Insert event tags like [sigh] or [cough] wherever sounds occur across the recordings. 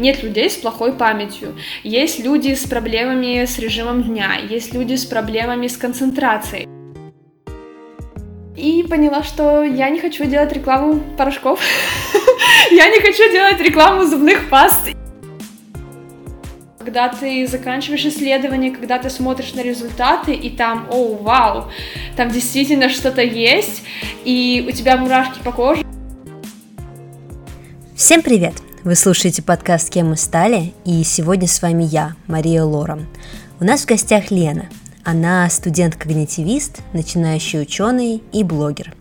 нет людей с плохой памятью, есть люди с проблемами с режимом дня, есть люди с проблемами с концентрацией. И поняла, что я не хочу делать рекламу порошков, [laughs] я не хочу делать рекламу зубных паст. Когда ты заканчиваешь исследование, когда ты смотришь на результаты, и там, о, вау, там действительно что-то есть, и у тебя мурашки по коже. Всем привет! Вы слушаете подкаст «Кем мы стали?» и сегодня с вами я, Мария Лора. У нас в гостях Лена. Она студент-когнитивист, начинающий ученый и блогер.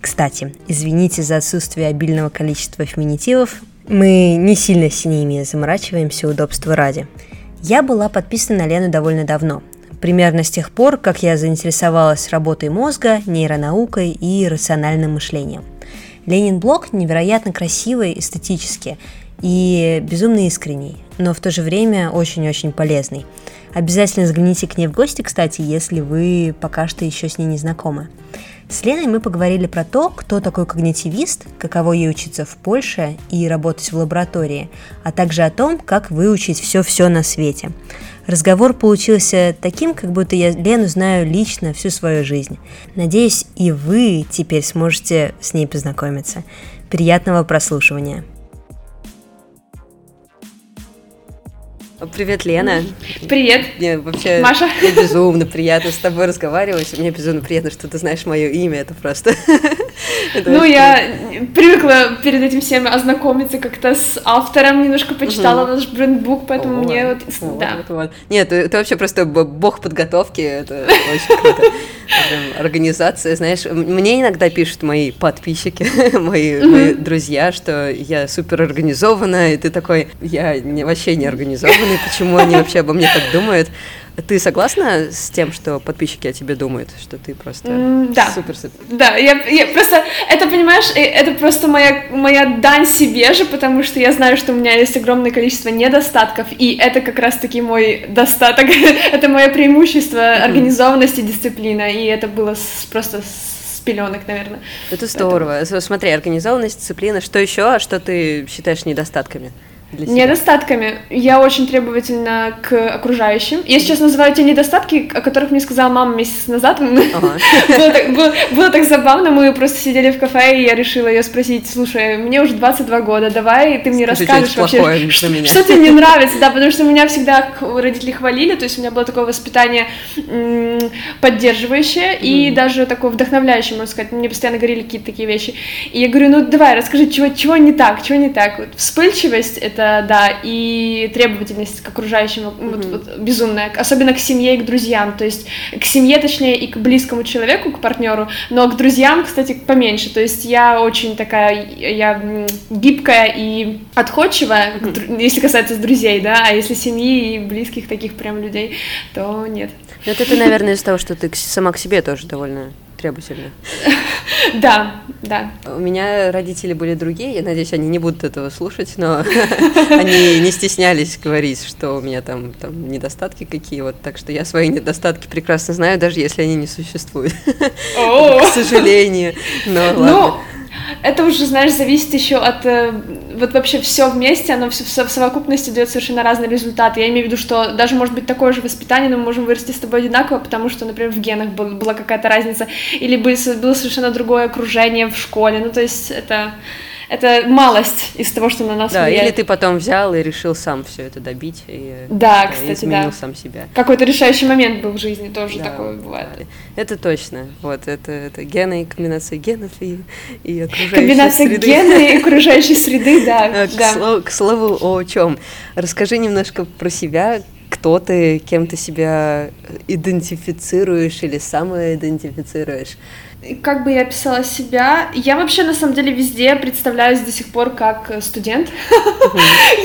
Кстати, извините за отсутствие обильного количества феминитивов, мы не сильно с ними заморачиваемся удобства ради. Я была подписана на Лену довольно давно, примерно с тех пор, как я заинтересовалась работой мозга, нейронаукой и рациональным мышлением. Ленин блог невероятно красивый эстетически и безумно искренний, но в то же время очень-очень полезный. Обязательно взгляните к ней в гости, кстати, если вы пока что еще с ней не знакомы. С Леной мы поговорили про то, кто такой когнитивист, каково ей учиться в Польше и работать в лаборатории, а также о том, как выучить все-все на свете. Разговор получился таким, как будто я Лену знаю лично всю свою жизнь. Надеюсь, и вы теперь сможете с ней познакомиться. Приятного прослушивания! Привет, Лена. Привет. Мне вообще Маша. Мне безумно приятно с тобой разговаривать. Мне безумно приятно, что ты знаешь мое имя. Это просто. Ну, я привыкла перед этим всем ознакомиться как-то с автором, немножко почитала наш брендбук, поэтому мне вот. да. Нет, ты, вообще просто бог подготовки. Это очень круто. Организация, знаешь, мне иногда пишут мои подписчики, [laughs] мои, друзья, что я супер организована, и ты такой, я вообще не организованный почему они вообще обо мне так думают. Ты согласна с тем, что подписчики о тебе думают, что ты просто mm, да. супер супер? Да, я, я просто это понимаешь, это просто моя моя дань себе же, потому что я знаю, что у меня есть огромное количество недостатков, и это как раз-таки мой достаток, [laughs] это мое преимущество mm-hmm. организованности, дисциплина, и это было с, просто с пеленок, наверное. Это здорово. Поэтому... Смотри, организованность, дисциплина, что еще, а что ты считаешь недостатками? Для себя? Недостатками. Я очень требовательна к окружающим. Я сейчас называю те недостатки, о которых мне сказала мама месяц назад. [laughs] Было так забавно, мы просто сидели в кафе, и я решила ее спросить, слушай, мне уже 22 года, давай ты мне расскажешь вообще, что тебе не нравится, да, потому что меня всегда родители хвалили, то есть у меня было такое воспитание поддерживающее и даже такое вдохновляющее, можно сказать, мне постоянно говорили какие-то такие вещи. И я говорю, ну давай, расскажи, чего, чего не так, чего не так. Вот вспыльчивость — это это, да, и требовательность к окружающим mm-hmm. вот, вот, безумная, особенно к семье и к друзьям, то есть к семье, точнее, и к близкому человеку, к партнеру, но к друзьям, кстати, поменьше, то есть я очень такая, я гибкая и отходчивая, mm-hmm. если касается друзей, да, а если семьи и близких таких прям людей, то нет. Это ты, наверное, из-за того, что ты сама к себе тоже довольно требовательна. [laughs] Да, да. У меня родители были другие, я надеюсь, они не будут этого слушать, но [laughs] они не стеснялись говорить, что у меня там, там недостатки какие, вот, так что я свои недостатки прекрасно знаю, даже если они не существуют. [laughs] К сожалению, но ну, ладно. Это уже, знаешь, зависит еще от э, вот вообще все вместе, оно все в совокупности дает совершенно разный результат. Я имею в виду, что даже может быть такое же воспитание, но мы можем вырасти с тобой одинаково, потому что, например, в генах была какая-то разница, или было совершенно другое окружение в школе. Ну, то есть это это малость из того, что на нас да, влияет. или ты потом взял и решил сам все это добить и да, кстати, изменил да. сам себя. Какой-то решающий момент был в жизни, тоже да, такое бывает. Да. Это точно. Вот, это, это гены и комбинация генов и, и окружающей комбинация среды. гены и [laughs] окружающей среды, да. К, Слову, к слову о чем. Расскажи немножко про себя, кто ты, кем ты себя идентифицируешь или самоидентифицируешь как бы я описала себя, я вообще на самом деле везде представляюсь до сих пор как студент. [laughs]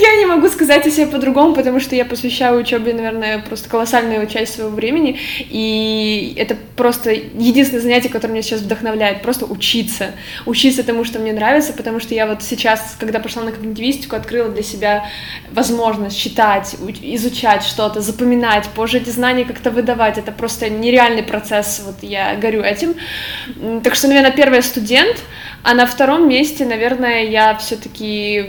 Я не могу сказать о себе по-другому, потому что я посвящаю учебе, наверное, просто колоссальную часть своего времени, и это просто единственное занятие, которое меня сейчас вдохновляет, просто учиться, учиться тому, что мне нравится, потому что я вот сейчас, когда пошла на когнитивистику, открыла для себя возможность читать, изучать что-то, запоминать, позже эти знания как-то выдавать, это просто нереальный процесс, вот я горю этим, так что, наверное, первый студент, а на втором месте, наверное, я все-таки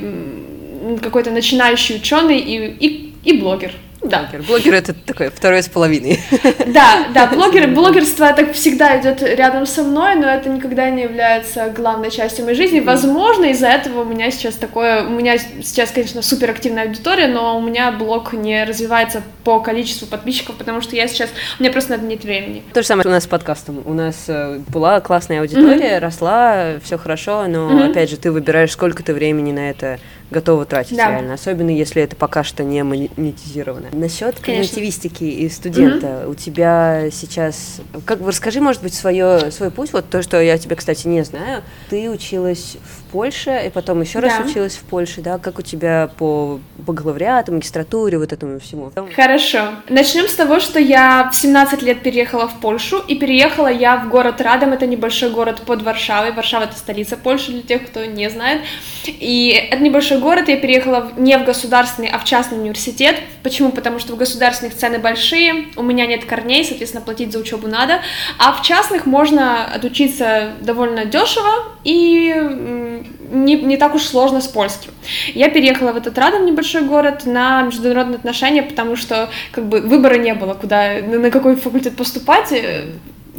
какой-то начинающий ученый и, и, и блогер. Да. Блогер. Блогер это такое второе с половиной. [laughs] Да, да, блогер, блогерство так всегда идет рядом со мной, но это никогда не является главной частью моей жизни. Возможно, из-за этого у меня сейчас такое, у меня сейчас, конечно, супер активная аудитория, но у меня блог не развивается по количеству подписчиков, потому что я сейчас, меня просто на это нет времени. То же самое у нас с подкастом. У нас э, была классная аудитория, mm-hmm. росла, все хорошо, но mm-hmm. опять же ты выбираешь, сколько ты времени на это готова тратить да. реально, особенно если это пока что не монетизировано. Насчет когнитивистики и студента, mm-hmm. у тебя сейчас, как бы расскажи, может быть, свое, свой путь, вот то, что я тебя, кстати, не знаю. Ты училась в Польше, и потом еще да. раз училась в Польше, да? Как у тебя по бакалавриату, магистратуре, вот этому всему? Хорошо. Начнем с того, что я в 17 лет переехала в Польшу, и переехала я в город Радом, это небольшой город под Варшавой. Варшава — это столица Польши, для тех, кто не знает. И это небольшой город, я переехала не в государственный, а в частный университет. Почему? Потому что в государственных цены большие, у меня нет корней, соответственно, платить за учебу надо, а в частных можно отучиться довольно дешево и не, не так уж сложно с польским. Я переехала в этот Радом, небольшой город, на международные отношения, потому что как бы выбора не было, куда, на какой факультет поступать,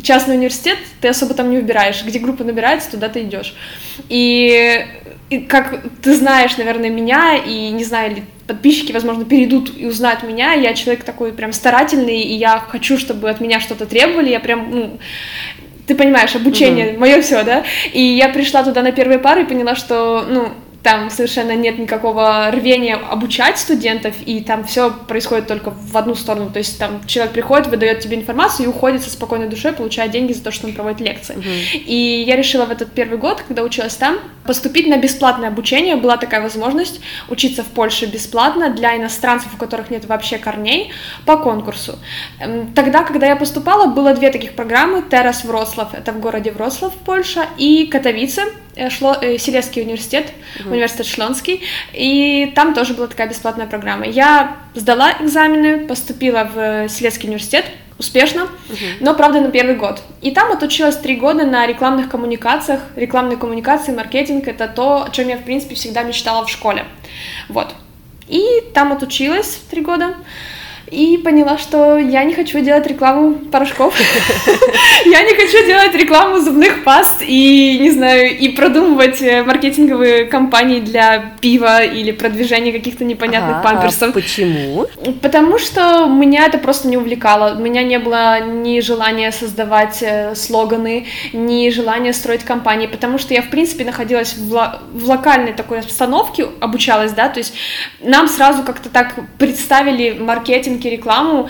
частный университет, ты особо там не выбираешь. Где группа набирается, туда ты идешь. И и как ты знаешь, наверное, меня, и не знаю, ли подписчики, возможно, перейдут и узнают меня, я человек такой прям старательный, и я хочу, чтобы от меня что-то требовали, я прям, ну, ты понимаешь, обучение, uh-huh. мое все, да, и я пришла туда на первые пары и поняла, что, ну, там совершенно нет никакого рвения обучать студентов, и там все происходит только в одну сторону. То есть там человек приходит, выдает тебе информацию и уходит со спокойной душой, получая деньги за то, что он проводит лекции. Uh-huh. И я решила в этот первый год, когда училась там, поступить на бесплатное обучение. Была такая возможность учиться в Польше бесплатно для иностранцев, у которых нет вообще корней, по конкурсу. Эм, тогда, когда я поступала, было две таких программы. Террас Вроцлав, это в городе Вроцлав, Польша, и Катовице, шло, э, Силезский университет, uh-huh университет Шлонский, и там тоже была такая бесплатная программа. Я сдала экзамены, поступила в Селецкий университет, успешно, uh-huh. но, правда, на первый год. И там отучилась три года на рекламных коммуникациях. Рекламные коммуникации, маркетинг — это то, о чем я, в принципе, всегда мечтала в школе. Вот. И там отучилась три года и поняла, что я не хочу делать рекламу порошков, я не хочу делать рекламу зубных паст и, не знаю, и продумывать э, маркетинговые кампании для пива или продвижения каких-то непонятных а памперсов. Почему? Потому что меня это просто не увлекало. У меня не было ни желания создавать э, слоганы, ни желания строить компании, потому что я, в принципе, находилась в, в локальной такой обстановке, обучалась, да, то есть нам сразу как-то так представили маркетинг рекламу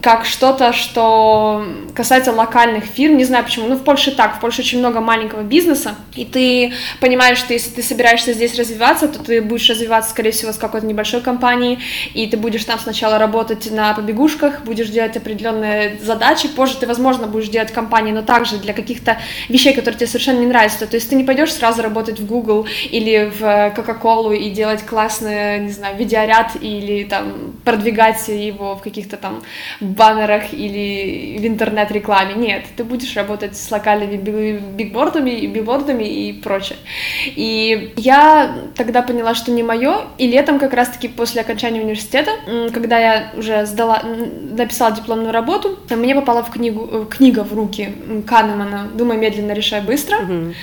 как что-то, что касается локальных фирм, не знаю почему, ну в Польше так, в Польше очень много маленького бизнеса, и ты понимаешь, что если ты собираешься здесь развиваться, то ты будешь развиваться, скорее всего, с какой-то небольшой компанией, и ты будешь там сначала работать на побегушках, будешь делать определенные задачи, позже ты, возможно, будешь делать компании, но также для каких-то вещей, которые тебе совершенно не нравятся, то есть ты не пойдешь сразу работать в Google или в Coca-Cola и делать классный, не знаю, видеоряд или там продвигать его в каких-то там баннерах или в интернет-рекламе. Нет, ты будешь работать с локальными бигбордами, билбордами и прочее. И я тогда поняла, что не мое, и летом как раз-таки после окончания университета, когда я уже сдала, написала дипломную работу, мне попала в книгу, э, книга в руки Канемана «Думай медленно, решай быстро». Mm-hmm.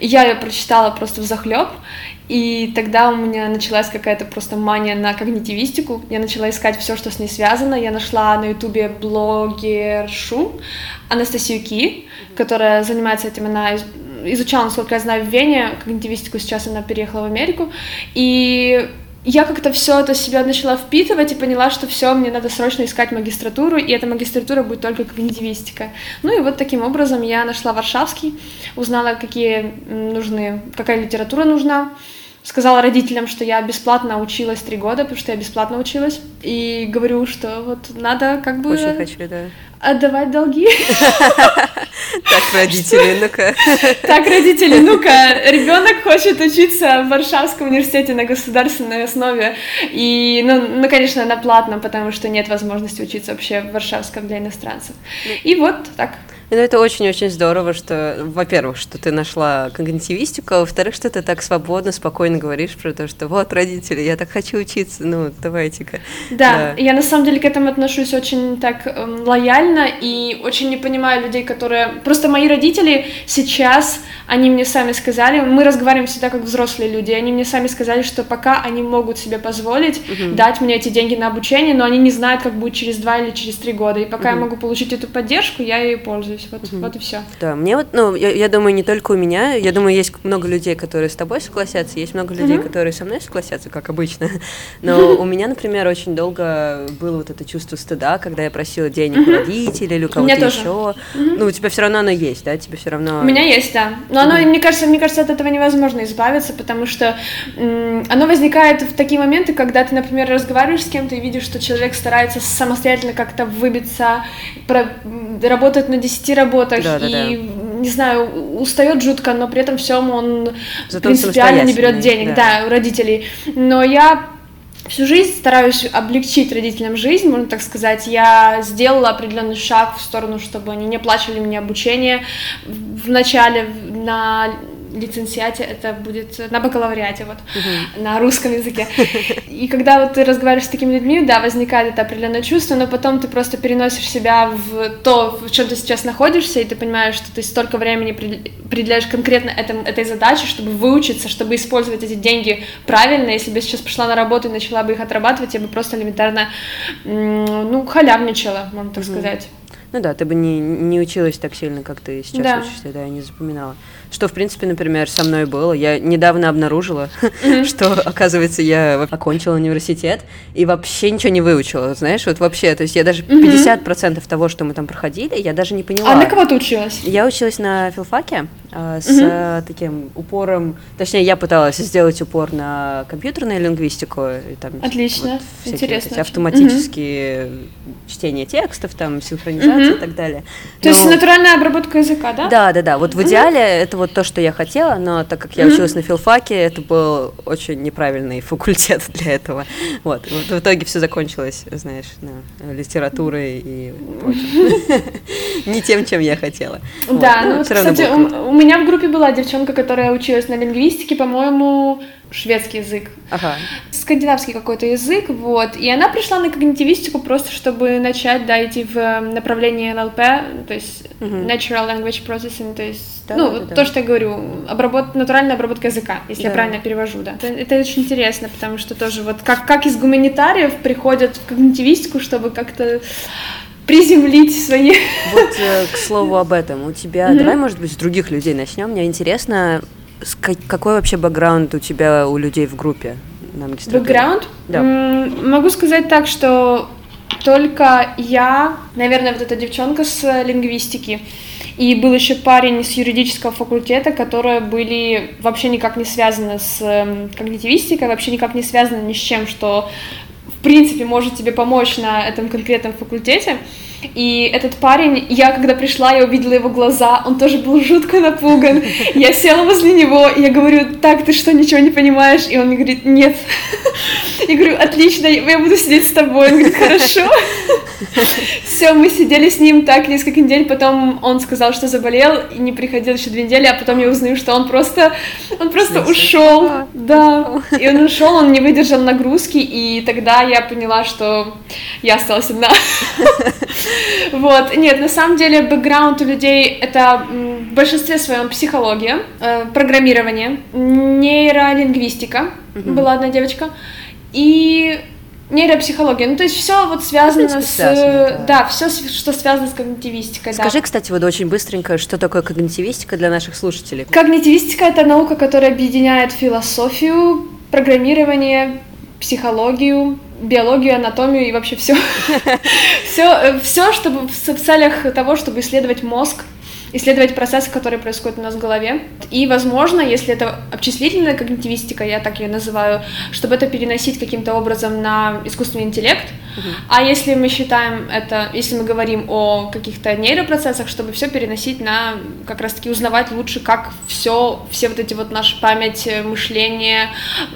Я ее прочитала просто в захлеб, и тогда у меня началась какая-то просто мания на когнитивистику. Я начала искать все, что с ней связано. Я нашла на ютубе блогершу Анастасию Ки, которая занимается этим. Она изучала, насколько я знаю, в Вене когнитивистику. Сейчас она переехала в Америку. И я как-то все это себя начала впитывать и поняла, что все, мне надо срочно искать магистратуру, и эта магистратура будет только когнитивистика. Ну и вот таким образом я нашла Варшавский, узнала, какие нужны, какая литература нужна, сказала родителям, что я бесплатно училась три года, потому что я бесплатно училась, и говорю, что вот надо как бы... Очень хочу, да. Отдавать долги. [laughs] Так, родители, ну-ка. Так, родители, ну-ка, ребенок хочет учиться в Варшавском университете на государственной основе, и, ну, ну, конечно, на платном, потому что нет возможности учиться вообще в Варшавском для иностранцев. И вот так. Ну, это очень-очень здорово, что, во-первых, что ты нашла когнитивистику, а во-вторых, что ты так свободно, спокойно говоришь про то, что вот, родители, я так хочу учиться, ну, давайте-ка. Да, да. я на самом деле к этому отношусь очень так эм, лояльно и очень не понимаю людей, которые... Просто мои родители сейчас, они мне сами сказали, мы разговариваем всегда как взрослые люди, они мне сами сказали, что пока они могут себе позволить угу. дать мне эти деньги на обучение, но они не знают, как будет через два или через три года, и пока угу. я могу получить эту поддержку, я ей пользуюсь, вот, угу. вот и все. Да, мне вот, ну, я, я думаю, не только у меня, я думаю, есть много людей, которые с тобой согласятся, есть много людей, угу. которые со мной согласятся, как обычно, [laughs] но у меня, например, очень долго было вот это чувство стыда, когда я просила денег у родителей или у кого-то еще. Ну, у тебя все равно оно есть, да, тебе все равно... У меня есть, да, но оно, мне кажется, мне кажется, от этого невозможно избавиться, потому что оно возникает в такие моменты, когда ты, например, разговариваешь с кем-то и видишь, что человек старается самостоятельно как-то выбиться, про, работает на 10 работах да, и, да. не знаю, устает жутко, но при этом всем он Зато принципиально не берет денег, да. да, у родителей. Но я всю жизнь стараюсь облегчить родителям жизнь, можно так сказать. Я сделала определенный шаг в сторону, чтобы они не оплачивали мне обучение в начале на лицензиате это будет на бакалавриате, вот, угу. на русском языке. И когда вот ты разговариваешь с такими людьми, да, возникает это определенное чувство, но потом ты просто переносишь себя в то, в чем ты сейчас находишься, и ты понимаешь, что ты столько времени определяешь конкретно этом, этой задаче, чтобы выучиться, чтобы использовать эти деньги правильно. Если бы я сейчас пошла на работу и начала бы их отрабатывать, я бы просто элементарно, ну, халявничала, можно так угу. сказать. Ну да, ты бы не, не училась так сильно, как ты сейчас да. учишься, да, я не запоминала. Что, в принципе, например, со мной было. Я недавно обнаружила, [laughs] что, оказывается, я окончила университет и вообще ничего не выучила, знаешь, вот вообще, то есть я даже 50% того, что мы там проходили, я даже не поняла. А на кого ты училась? Я училась на филфаке с угу. таким упором, точнее, я пыталась сделать упор на компьютерную лингвистику. И там, Отлично, вот, интересно. Вот автоматические угу. чтения текстов, там, синхронизация угу. и так далее. То но... есть натуральная обработка языка, да? Да, да, да. Вот в идеале это вот то, что я хотела, но так как я угу. училась на филфаке, это был очень неправильный [laughs] факультет для этого. Вот. вот в итоге все закончилось, знаешь, на литературой и прочим. [laughs] [laughs] Не тем, чем я хотела. Да, ну, кстати, у меня в группе была девчонка, которая училась на лингвистике, по-моему, шведский язык. Ага. Скандинавский какой-то язык, вот. И она пришла на когнитивистику просто, чтобы начать, да, идти в эм, направление НЛП, то есть uh-huh. Natural Language Processing, то есть, да, ну, да, да. то, что я говорю, обработ... натуральная обработка языка, если да. я правильно перевожу, да. Это, это очень интересно, потому что тоже вот как, как из гуманитариев приходят в когнитивистику, чтобы как-то приземлить свои... Вот, э, к слову об этом, у тебя, давай, может быть, с других людей начнем. Мне интересно, какой вообще бэкграунд у тебя, у людей в группе на магистратуре? Бэкграунд? Да. Могу сказать так, что только я, наверное, вот эта девчонка с лингвистики, и был еще парень с юридического факультета, которые были вообще никак не связаны с эм, когнитивистикой, вообще никак не связаны ни с чем, что в принципе может тебе помочь на этом конкретном факультете. И этот парень, я когда пришла, я увидела его глаза, он тоже был жутко напуган. [laughs] Я села возле него, и я говорю, так, ты что, ничего не понимаешь? И он мне говорит, нет. [laughs] Я говорю, отлично, я буду сидеть с тобой. Он говорит, хорошо. [laughs] Все, мы сидели с ним так несколько недель, потом он сказал, что заболел, и не приходил еще две недели, а потом я узнаю, что он просто, он просто ушел. Да. И он ушел, он не выдержал нагрузки, и тогда я поняла, что я осталась одна. [laughs] Вот, нет, на самом деле бэкграунд у людей это в большинстве своем психология, э, программирование, нейролингвистика, угу. была одна девочка, и нейропсихология. Ну, то есть все вот связано принципе, с... Связано, да, да все, что связано с когнитивистикой. Скажи, да. кстати, вот очень быстренько, что такое когнитивистика для наших слушателей? Когнитивистика — это наука, которая объединяет философию, программирование, психологию, биологию, анатомию и вообще все. все, все, чтобы в целях того, чтобы исследовать мозг, исследовать процессы, которые происходят у нас в голове. И, возможно, если это обчислительная когнитивистика, я так ее называю, чтобы это переносить каким-то образом на искусственный интеллект — А если мы считаем это, если мы говорим о каких-то нейропроцессах, чтобы все переносить на как раз-таки узнавать лучше, как все, все вот эти вот наша память, мышление,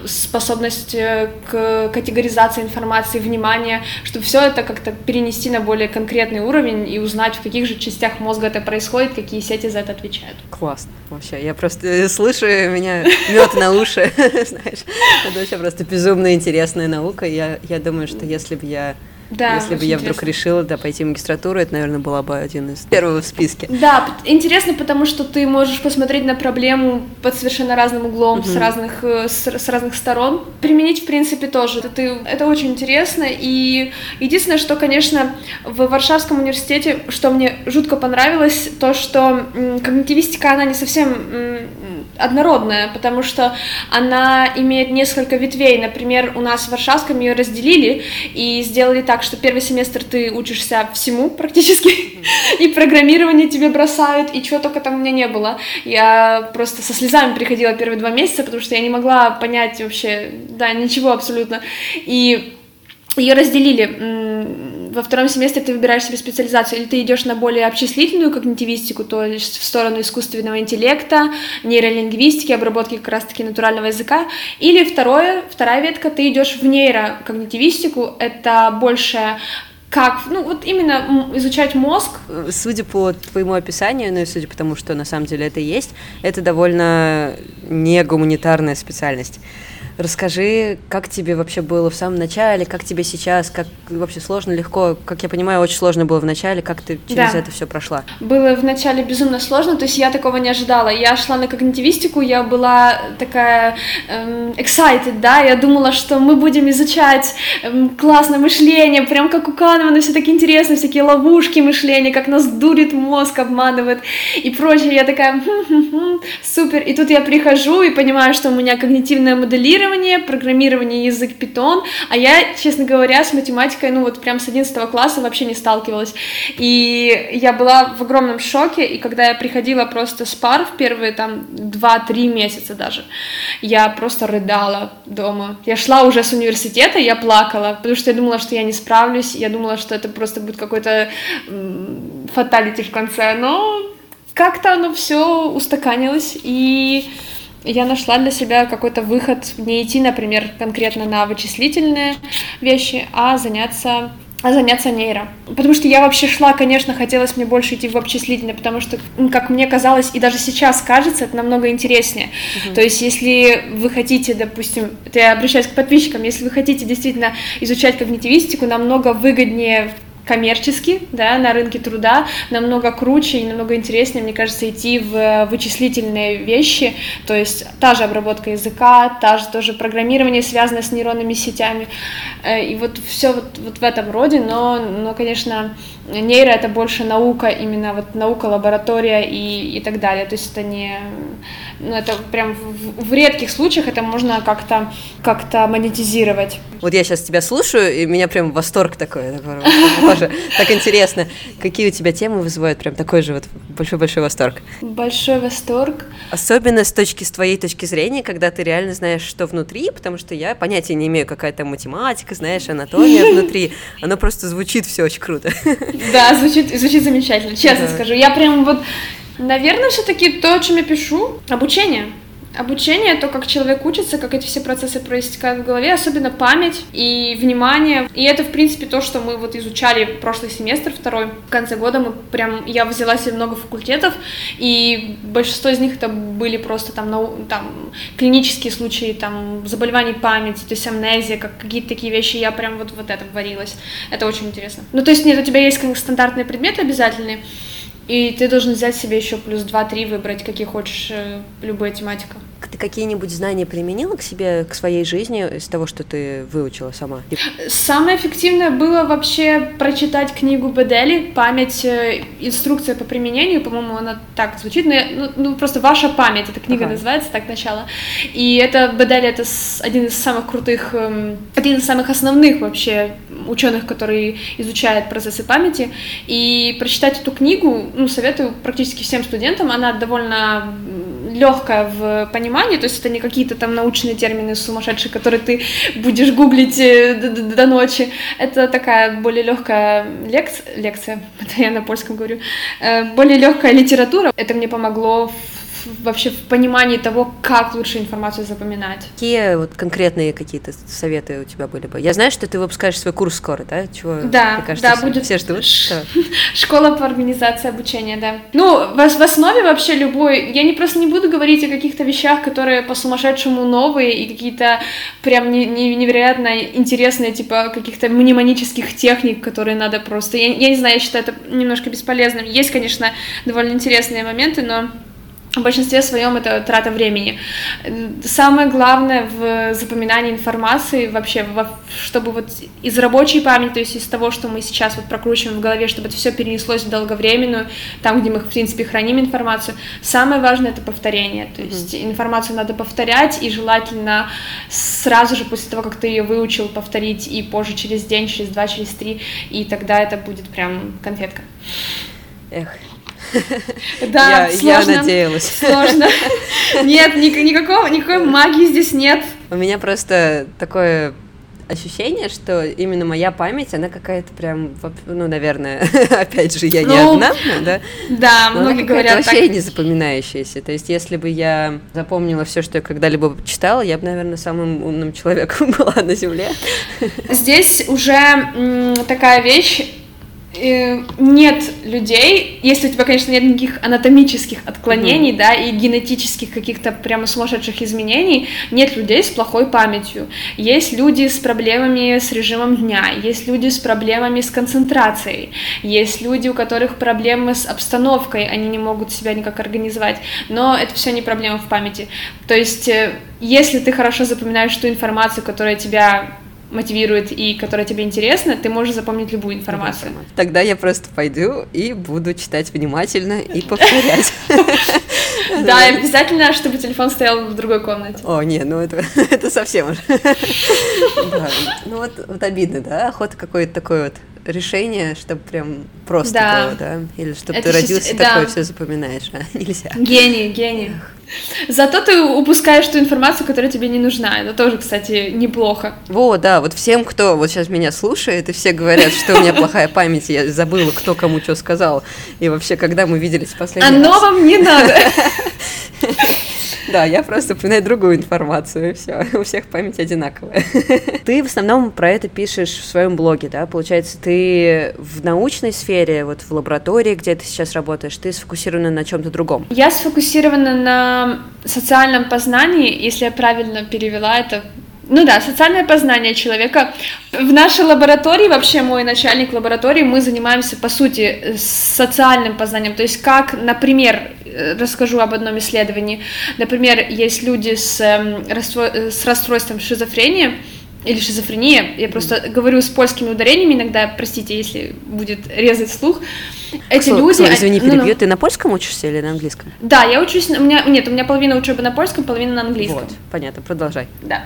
способность э, к категоризации информации, внимание, чтобы все это как-то перенести на более конкретный уровень и узнать, в каких же частях мозга это происходит, какие сети за это отвечают. Классно, вообще. Я просто слышу, меня мед на уши, [laughs] знаешь. Это вообще просто безумно интересная наука. Я, я думаю, что если бы я да, Если бы я вдруг интересно. решила да, пойти в магистратуру, это, наверное, была бы один из первых в списке. Да, интересно, потому что ты можешь посмотреть на проблему под совершенно разным углом, угу. с, разных, э, с, с разных сторон. Применить, в принципе, тоже. Это, ты, это очень интересно. И единственное, что, конечно, в Варшавском университете, что мне жутко понравилось, то, что когнитивистика, она не совсем однородная, потому что она имеет несколько ветвей. Например, у нас в Варшавском ее разделили и сделали так, что первый семестр ты учишься всему практически, и программирование тебе бросают, и чего только там у меня не было. Я просто со слезами приходила первые два месяца, потому что я не могла понять вообще, да, ничего абсолютно. И ее разделили во втором семестре ты выбираешь себе специализацию, или ты идешь на более обчислительную когнитивистику, то есть в сторону искусственного интеллекта, нейролингвистики, обработки как раз-таки натурального языка, или второе, вторая ветка, ты идешь в нейрокогнитивистику, это больше как, ну вот именно изучать мозг. Судя по твоему описанию, ну и судя по тому, что на самом деле это есть, это довольно не гуманитарная специальность. Расскажи, как тебе вообще было в самом начале, как тебе сейчас, как вообще сложно, легко, как я понимаю, очень сложно было в начале, как ты через да. это все прошла? Было в начале безумно сложно, то есть я такого не ожидала. Я шла на когнитивистику, я была такая эм, excited, да, я думала, что мы будем изучать эм, классное мышление, прям как у Канемана, все так интересно, всякие ловушки мышления, как нас дурит мозг, обманывает и прочее. Я такая, хм-хм-хм, супер. И тут я прихожу и понимаю, что у меня когнитивное моделирование, программирование, программирование язык Python, а я, честно говоря, с математикой, ну вот прям с 11 класса вообще не сталкивалась. И я была в огромном шоке, и когда я приходила просто с пар в первые там 2-3 месяца даже, я просто рыдала дома. Я шла уже с университета, я плакала, потому что я думала, что я не справлюсь, я думала, что это просто будет какой-то фаталити в конце, но как-то оно все устаканилось, и я нашла для себя какой-то выход, не идти, например, конкретно на вычислительные вещи, а заняться а заняться нейро. Потому что я вообще шла, конечно, хотелось мне больше идти в обчислительное, потому что, как мне казалось, и даже сейчас кажется, это намного интереснее. Uh-huh. То есть, если вы хотите, допустим, это я обращаюсь к подписчикам, если вы хотите действительно изучать когнитивистику, намного выгоднее коммерчески, да, на рынке труда намного круче и намного интереснее, мне кажется, идти в вычислительные вещи, то есть та же обработка языка, та же тоже программирование, связанное с нейронными сетями, э, и вот все вот, вот в этом роде, но, но, конечно, нейро это больше наука, именно вот наука, лаборатория и, и так далее, то есть это не, ну это прям в, в редких случаях это можно как-то как-то монетизировать. Вот я сейчас тебя слушаю, и меня прям восторг такой, тоже так интересно. Какие у тебя темы вызывают прям такой же вот большой-большой восторг? Большой восторг. Особенно с точки, с твоей точки зрения, когда ты реально знаешь, что внутри, потому что я понятия не имею, какая то математика, знаешь, анатомия внутри. Оно просто звучит все очень круто. Да, звучит, звучит замечательно, честно скажу. Я прям вот, наверное, все-таки то, о чем я пишу, обучение. Обучение, то, как человек учится, как эти все процессы проистекают в голове, особенно память и внимание. И это, в принципе, то, что мы вот изучали прошлый семестр, второй. В конце года мы прям, я взяла себе много факультетов, и большинство из них это были просто там, нау, там клинические случаи, там заболеваний памяти, то есть амнезия, как какие-то такие вещи, я прям вот, вот это варилась. Это очень интересно. Ну, то есть нет, у тебя есть стандартные предметы обязательные, и ты должен взять себе еще плюс 2-3, выбрать, какие хочешь, э, любая тематика. Ты какие-нибудь знания применила к себе, к своей жизни из того, что ты выучила сама? Самое эффективное было вообще прочитать книгу Бедели «Память. Э, инструкция по применению». По-моему, она так звучит. Но, ну, ну, просто «Ваша память» эта книга ага. называется, так начало. И это Бедели — это один из самых крутых, эм, один из самых основных вообще ученых, который изучает процессы памяти. И прочитать эту книгу, ну, советую практически всем студентам. Она довольно легкая в понимании, то есть это не какие-то там научные термины сумасшедшие, которые ты будешь гуглить э, до, ночи. Это такая более легкая лекция, лекция, [laughs] это я на польском говорю, э, более легкая литература. Это мне помогло вообще в понимании того, как лучше информацию запоминать. Какие вот конкретные какие-то советы у тебя были бы? Я знаю, что ты выпускаешь свой курс скоро, да? Чего, да, мне кажется, да, все, будет все ждут. Ш- [laughs] школа по организации обучения, да. Ну, в, в основе вообще любой, я не просто не буду говорить о каких-то вещах, которые по-сумасшедшему новые и какие-то прям не, не, невероятно интересные, типа каких-то мнемонических техник, которые надо просто... Я, я не знаю, я считаю это немножко бесполезным. Есть, конечно, довольно интересные моменты, но в большинстве своем это трата времени. Самое главное в запоминании информации вообще, чтобы вот из рабочей памяти, то есть из того, что мы сейчас вот прокручиваем в голове, чтобы это все перенеслось в долговременную, там, где мы, в принципе, храним информацию, самое важное это повторение. То есть mm-hmm. информацию надо повторять, и желательно сразу же после того, как ты ее выучил, повторить и позже через день, через два, через три, и тогда это будет прям конфетка. Эх, [laughs] да, я, сложно. Я надеялась. Сложно. [laughs] Нет, ни, никакого, никакой магии здесь нет. У меня просто такое ощущение, что именно моя память, она какая-то прям, ну, наверное, [laughs] опять же, я не ну, одна, да? Да, но многие говорят вообще так. не запоминающаяся. То есть, если бы я запомнила все, что я когда-либо читала, я бы, наверное, самым умным человеком была на Земле. Здесь уже такая вещь, нет людей, если у тебя, конечно, нет никаких анатомических отклонений, mm-hmm. да, и генетических каких-то прямо сумасшедших изменений, нет людей с плохой памятью. Есть люди с проблемами с режимом дня, есть люди с проблемами с концентрацией, есть люди, у которых проблемы с обстановкой, они не могут себя никак организовать, но это все не проблема в памяти. То есть, э, если ты хорошо запоминаешь ту информацию, которая тебя мотивирует и которая тебе интересна, ты можешь запомнить любую информацию. Тогда я просто пойду и буду читать внимательно и [laughs] повторять. [laughs] Да, обязательно, чтобы телефон стоял в другой комнате. О, не, ну это, [laughs] это совсем уже. Ну вот, обидно, да, охота какое-то такое вот решение, чтобы прям просто да. было, да? Или чтобы ты родился сейчас... такой, да. все запоминаешь, а [laughs] нельзя. Гений, гений. Зато ты упускаешь ту информацию, которая тебе не нужна. Это тоже, кстати, неплохо. Во, да, вот всем, кто вот сейчас меня слушает, и все говорят, что у меня плохая память, я забыла, кто кому что сказал, и вообще, когда мы виделись последний Оно раз. вам не надо. [laughs] Да, я просто упоминаю другую информацию, и все. [laughs] У всех память одинаковая. [laughs] Ты в основном про это пишешь в своем блоге, да? Получается, ты в научной сфере, вот в лаборатории, где ты сейчас работаешь, ты сфокусирована на чем-то другом? Я сфокусирована на социальном познании, если я правильно перевела это ну да, социальное познание человека. В нашей лаборатории, вообще мой начальник лаборатории, мы занимаемся, по сути, социальным познанием. То есть как, например, расскажу об одном исследовании. Например, есть люди с, эм, с расстройством шизофрении, или шизофрения, я просто говорю с польскими ударениями иногда, простите, если будет резать слух, эти Слу, люди... Слу, извини, перебью, ну, ну, ты на польском учишься или на английском? Да, я учусь, у меня, нет, у меня половина учебы на польском, половина на английском. Вот, понятно, продолжай. Да,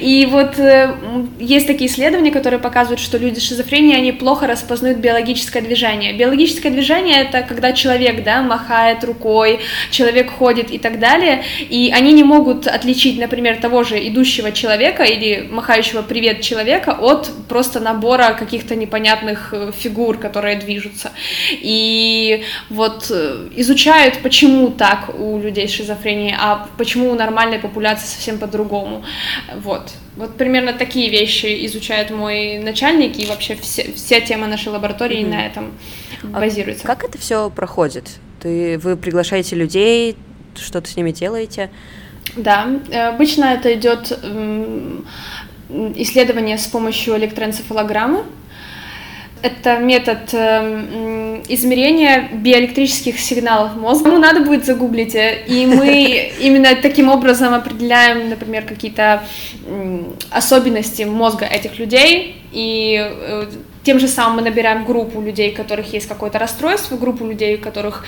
и вот э, есть такие исследования, которые показывают, что люди с шизофренией, они плохо распознают биологическое движение. Биологическое движение — это когда человек, да, махает рукой, человек ходит и так далее, и они не могут отличить, например, того же идущего человека или махающего привет человека от просто набора каких-то непонятных э, фигур, которые движутся и вот э, изучают, почему так у людей с шизофренией, а почему у нормальной популяции совсем по-другому. Вот. Вот примерно такие вещи изучает мой начальник, и вообще все, вся тема нашей лаборатории mm-hmm. на этом а базируется. Как это все проходит? Ты, вы приглашаете людей, что-то с ними делаете? Да, э, обычно это идет исследование с помощью электроэнцефалограммы это метод э, измерения биоэлектрических сигналов мозга. Ну, надо будет загуглить, э, и мы [laughs] именно таким образом определяем, например, какие-то особенности мозга этих людей, и э, тем же самым мы набираем группу людей, у которых есть какое-то расстройство, группу людей, у которых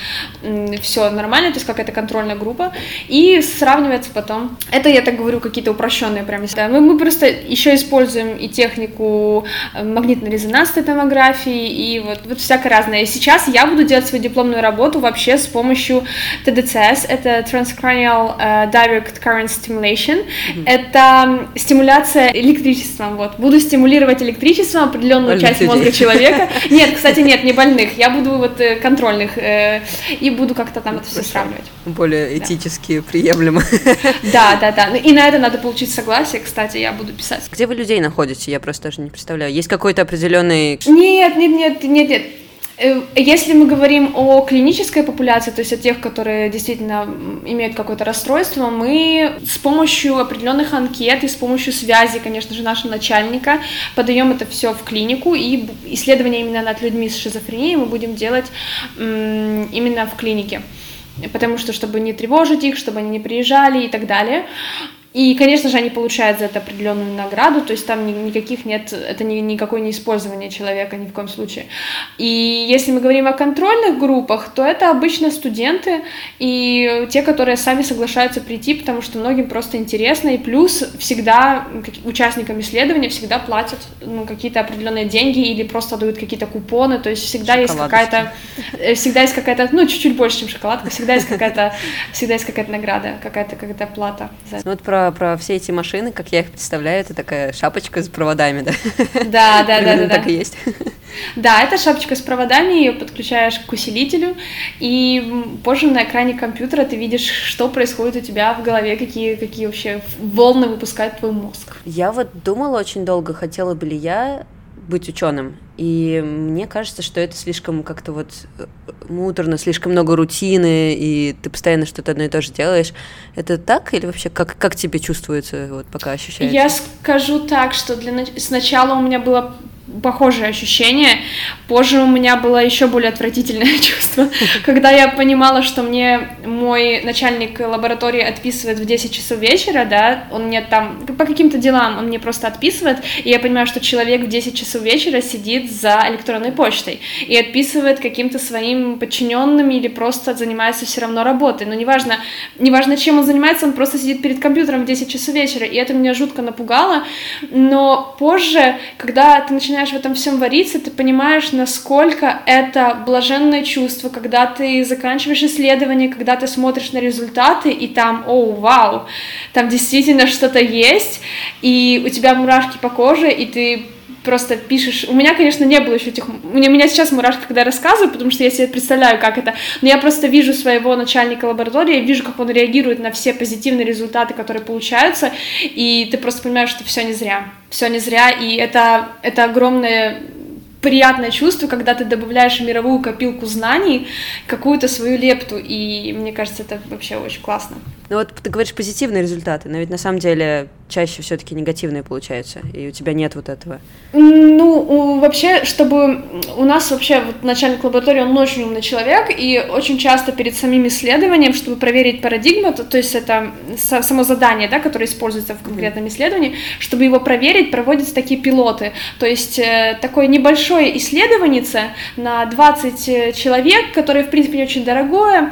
все нормально, то есть какая-то контрольная группа, и сравнивается потом. Это я так говорю, какие-то упрощенные прям места. Мы, мы просто еще используем и технику э, магнитно-резонансной томографии, и вот, вот всякое разное. И сейчас я буду делать свою дипломную работу вообще с помощью TDCS, это Transcranial uh, Direct Current Stimulation, mm-hmm. это стимуляция электричеством, вот. Буду стимулировать электричеством определенную часть мозга человека. [laughs] Нет, кстати, нет, не больных, я буду вот э, контрольных, э, и буду как-то там это все сравнивать. Более этически приемлемо. [laughs] Да, да, да, и на это надо получить согласие, кстати, я буду писать. Где вы людей находите? Я просто даже не представляю. Есть какой-то определенный... Нет, нет, нет, нет, нет. Э, если мы говорим о клинической популяции, то есть о тех, которые действительно имеют какое-то расстройство, мы с помощью определенных анкет и с помощью связи, конечно же, нашего начальника подаем это все в клинику, и исследования именно над людьми с шизофренией мы будем делать именно в клинике потому что чтобы не тревожить их, чтобы они не приезжали и так далее. И, конечно же, они получают за это определенную награду, то есть там никаких нет, это ни, никакое не использование человека ни в коем случае. И если мы говорим о контрольных группах, то это обычно студенты и те, которые сами соглашаются прийти, потому что многим просто интересно, и плюс всегда участникам исследования всегда платят ну, какие-то определенные деньги или просто дают какие-то купоны, то есть всегда есть какая-то, э, всегда есть какая-то, ну, чуть-чуть больше, чем шоколадка, всегда есть какая-то, всегда есть какая-то награда, какая-то какая-то плата за это. Ну, вот про про, все эти машины, как я их представляю, это такая шапочка с проводами, да? Да, да, да, да. Так и есть. Да, это шапочка с проводами, ее подключаешь к усилителю, и позже на экране компьютера ты видишь, что происходит у тебя в голове, какие, какие вообще волны выпускает твой мозг. Я вот думала очень долго, хотела бы ли я быть ученым. И мне кажется, что это слишком как-то вот э, муторно, слишком много рутины, и ты постоянно что-то одно и то же делаешь. Это так или вообще как, как тебе чувствуется, вот пока ощущаешь? Я скажу так, что для... сначала у меня было похожее ощущение. Позже у меня было еще более отвратительное [laughs] чувство, [laughs] когда я понимала, что мне мой начальник лаборатории отписывает в 10 часов вечера, да, он мне там по каким-то делам, он мне просто отписывает, и я понимаю, что человек в 10 часов вечера сидит за электронной почтой и отписывает каким-то своим подчиненным или просто занимается все равно работой, но неважно, неважно чем он занимается, он просто сидит перед компьютером в 10 часов вечера, и это меня жутко напугало, но позже, когда ты начинаешь начинаешь в этом всем вариться, ты понимаешь, насколько это блаженное чувство, когда ты заканчиваешь исследование, когда ты смотришь на результаты, и там, о, вау, там действительно что-то есть, и у тебя мурашки по коже, и ты просто пишешь. У меня, конечно, не было еще этих... У меня, меня сейчас мурашки, когда я рассказываю, потому что я себе представляю, как это. Но я просто вижу своего начальника лаборатории, я вижу, как он реагирует на все позитивные результаты, которые получаются, и ты просто понимаешь, что все не зря. Все не зря, и это, это огромное приятное чувство, когда ты добавляешь в мировую копилку знаний какую-то свою лепту, и мне кажется, это вообще очень классно. Ну вот ты говоришь позитивные результаты, но ведь на самом деле чаще все-таки негативные получаются, и у тебя нет вот этого. Ну, вообще, чтобы у нас вообще вот начальник лаборатории, он очень умный человек, и очень часто перед самим исследованием, чтобы проверить парадигму, то, то есть это само задание, да, которое используется в конкретном исследовании, чтобы его проверить, проводятся такие пилоты, то есть э, такое небольшое исследование на 20 э, человек, которое, в принципе, не очень дорогое,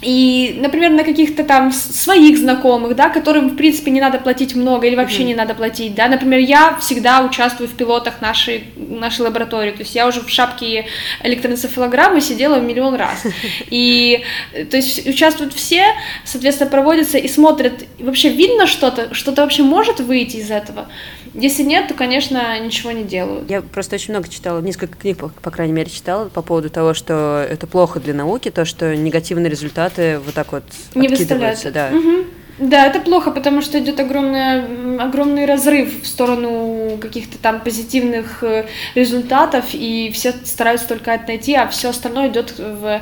и, например, на каких-то там своих знакомых, да, которым, в принципе, не надо платить много или вообще mm-hmm. не надо платить, да, например, я всегда участвую в пилотах нашей, нашей лаборатории, то есть я уже в шапке электроэнцефалограммы сидела миллион раз, [laughs] и, то есть, участвуют все, соответственно, проводятся и смотрят, вообще видно что-то, что-то вообще может выйти из этого, если нет, то, конечно, ничего не делают. Я просто очень много читала, несколько книг, по крайней мере, читала по поводу того, что это плохо для науки, то, что негативные результаты вот так вот не выставляются. Да. Угу. Да, это плохо, потому что идет огромный, огромный разрыв в сторону каких-то там позитивных э, результатов, и все стараются только это найти, а все остальное идет в,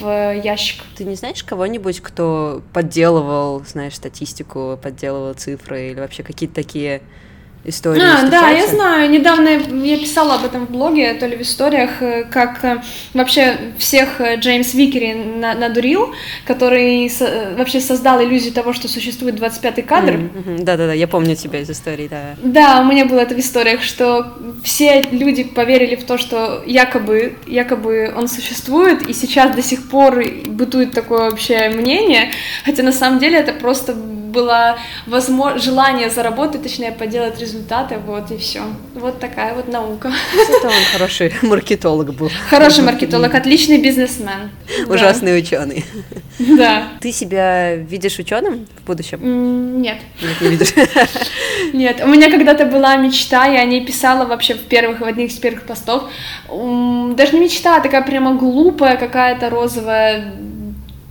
в ящик. Ты не знаешь кого-нибудь, кто подделывал, знаешь, статистику, подделывал цифры или вообще какие-то такие истории А, да, я знаю. Недавно я писала об этом в блоге, то ли в историях, э, как э, вообще всех э, Джеймс Викери надурил, который вообще создал иллюзию того, что существует 25-й кадр. Да-да-да, я помню тебя из истории, да. Да, у меня было это в историях, что все люди поверили в то, что якобы, якобы он существует, и сейчас до сих пор бытует такое общее мнение, хотя на самом деле это просто было возможно, желание заработать, точнее, поделать результаты, вот и все. Вот такая вот наука. Это он хороший [laughs] маркетолог был. Хороший маркетолог, отличный бизнесмен. [laughs] Ужасный да. ученый. [laughs] Да. Ты себя видишь ученым в будущем? Нет. Нет, не видишь. Нет, у меня когда-то была мечта, я о ней писала вообще в первых, в одних из первых постов. Даже не мечта, а такая прямо глупая какая-то розовая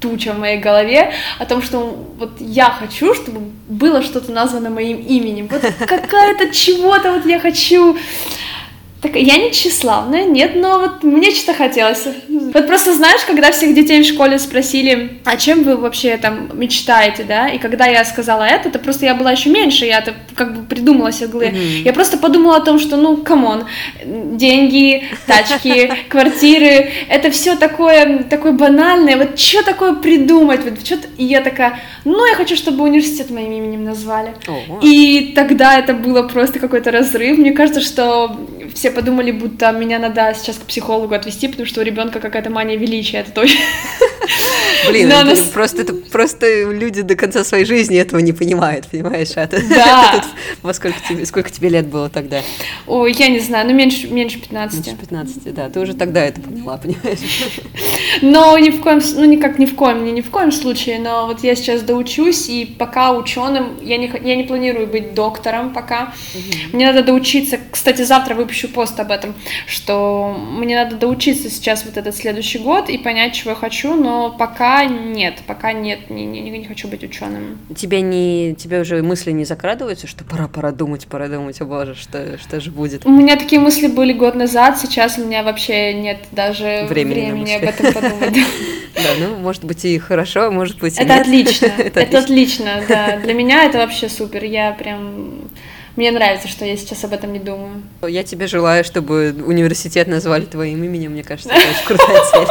туча в моей голове о том, что вот я хочу, чтобы было что-то названо моим именем. Вот какая-то чего-то вот я хочу так, я не тщеславная, нет, но вот мне что-то хотелось. Вот просто знаешь, когда всех детей в школе спросили, а чем вы вообще там мечтаете, да, и когда я сказала это, то просто я была еще меньше, я это как бы придумала себе в Mm-hmm. Я просто подумала о том, что, ну, come on, деньги, тачки, [laughs] квартиры, это все такое, такое банальное, вот что такое придумать, вот что-то, и я такая, ну, я хочу, чтобы университет моим именем назвали. Oh, wow. И тогда это было просто какой-то разрыв, мне кажется, что все подумали, будто меня надо сейчас к психологу отвести, потому что у ребенка какая-то мания величия, это точно. Блин, Но это, просто это просто люди до конца своей жизни этого не понимают, понимаешь? А да. [laughs] Во сколько тебе, сколько тебе лет было тогда? Ой, я не знаю, ну меньше, меньше 15. Меньше 15, да, ты уже тогда это поняла, [laughs] понимаешь? Но ни в коем, ну никак ни в коем, ни, ни в коем случае, но вот я сейчас доучусь, и пока ученым, я не, я не планирую быть доктором пока. Угу. Мне надо доучиться, кстати, завтра выпущу пост об этом, что мне надо доучиться сейчас вот этот следующий год и понять, чего я хочу, но пока нет, пока нет, не, не, не хочу быть ученым. Тебе не, тебе уже мысли не закрадываются, что пора, пора думать, пора думать, о боже, что, что же будет? У меня такие мысли были год назад, сейчас у меня вообще нет даже времени, времени об этом подумать. [laughs] Да, ну, может быть, и хорошо, может быть, и Это отлично, [laughs] это отлично, да. Для меня это вообще супер, я прям мне нравится, что я сейчас об этом не думаю. Я тебе желаю, чтобы университет назвали твоим именем, мне кажется, это очень крутая цель.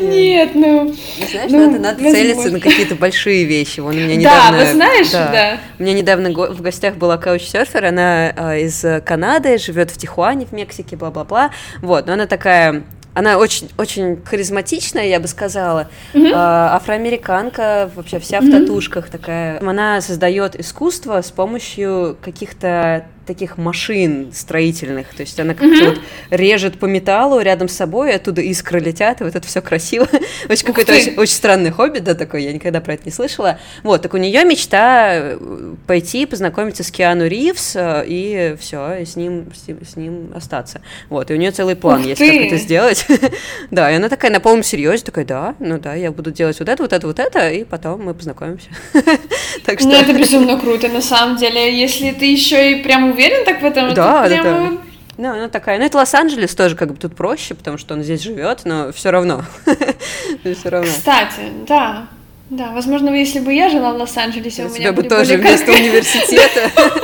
Нет, ну... Знаешь, ну, надо, целиться на какие-то большие вещи. Вон у меня недавно... Да, вы знаешь, да. да. У меня недавно в гостях была каучсерфер, она а, из Канады, живет в Тихуане, в Мексике, бла-бла-бла. Вот, но она такая она очень, очень харизматичная, я бы сказала. Mm-hmm. А, афроамериканка, вообще вся в татушках такая. Она создает искусство с помощью каких-то таких машин строительных. То есть она как-то mm-hmm. вот режет по металлу рядом с собой, оттуда искры летят, и вот это все красиво. [laughs] очень какое-то очень, очень странное хобби, да, такое, я никогда про это не слышала. Вот, так у нее мечта э, пойти познакомиться с Киану Ривз э, и все, и с ним, с, с ним остаться. Вот, и у нее целый план Ух есть, ты. как это сделать. [laughs] да, и она такая на полном серьезе, такая, да, ну да, я буду делать вот это, вот это, вот это, и потом мы познакомимся. [laughs] так что... Ну, это безумно круто, на самом деле. Если ты еще и прям уверен так в этом? Да, это прямо... да. Ну, она такая. Ну, это Лос-Анджелес тоже как бы тут проще, потому что он здесь живет, но все равно. [laughs] все равно. Кстати, да. Да, возможно, если бы я жила в Лос-Анджелесе, у меня бы тоже вместо университета. [laughs]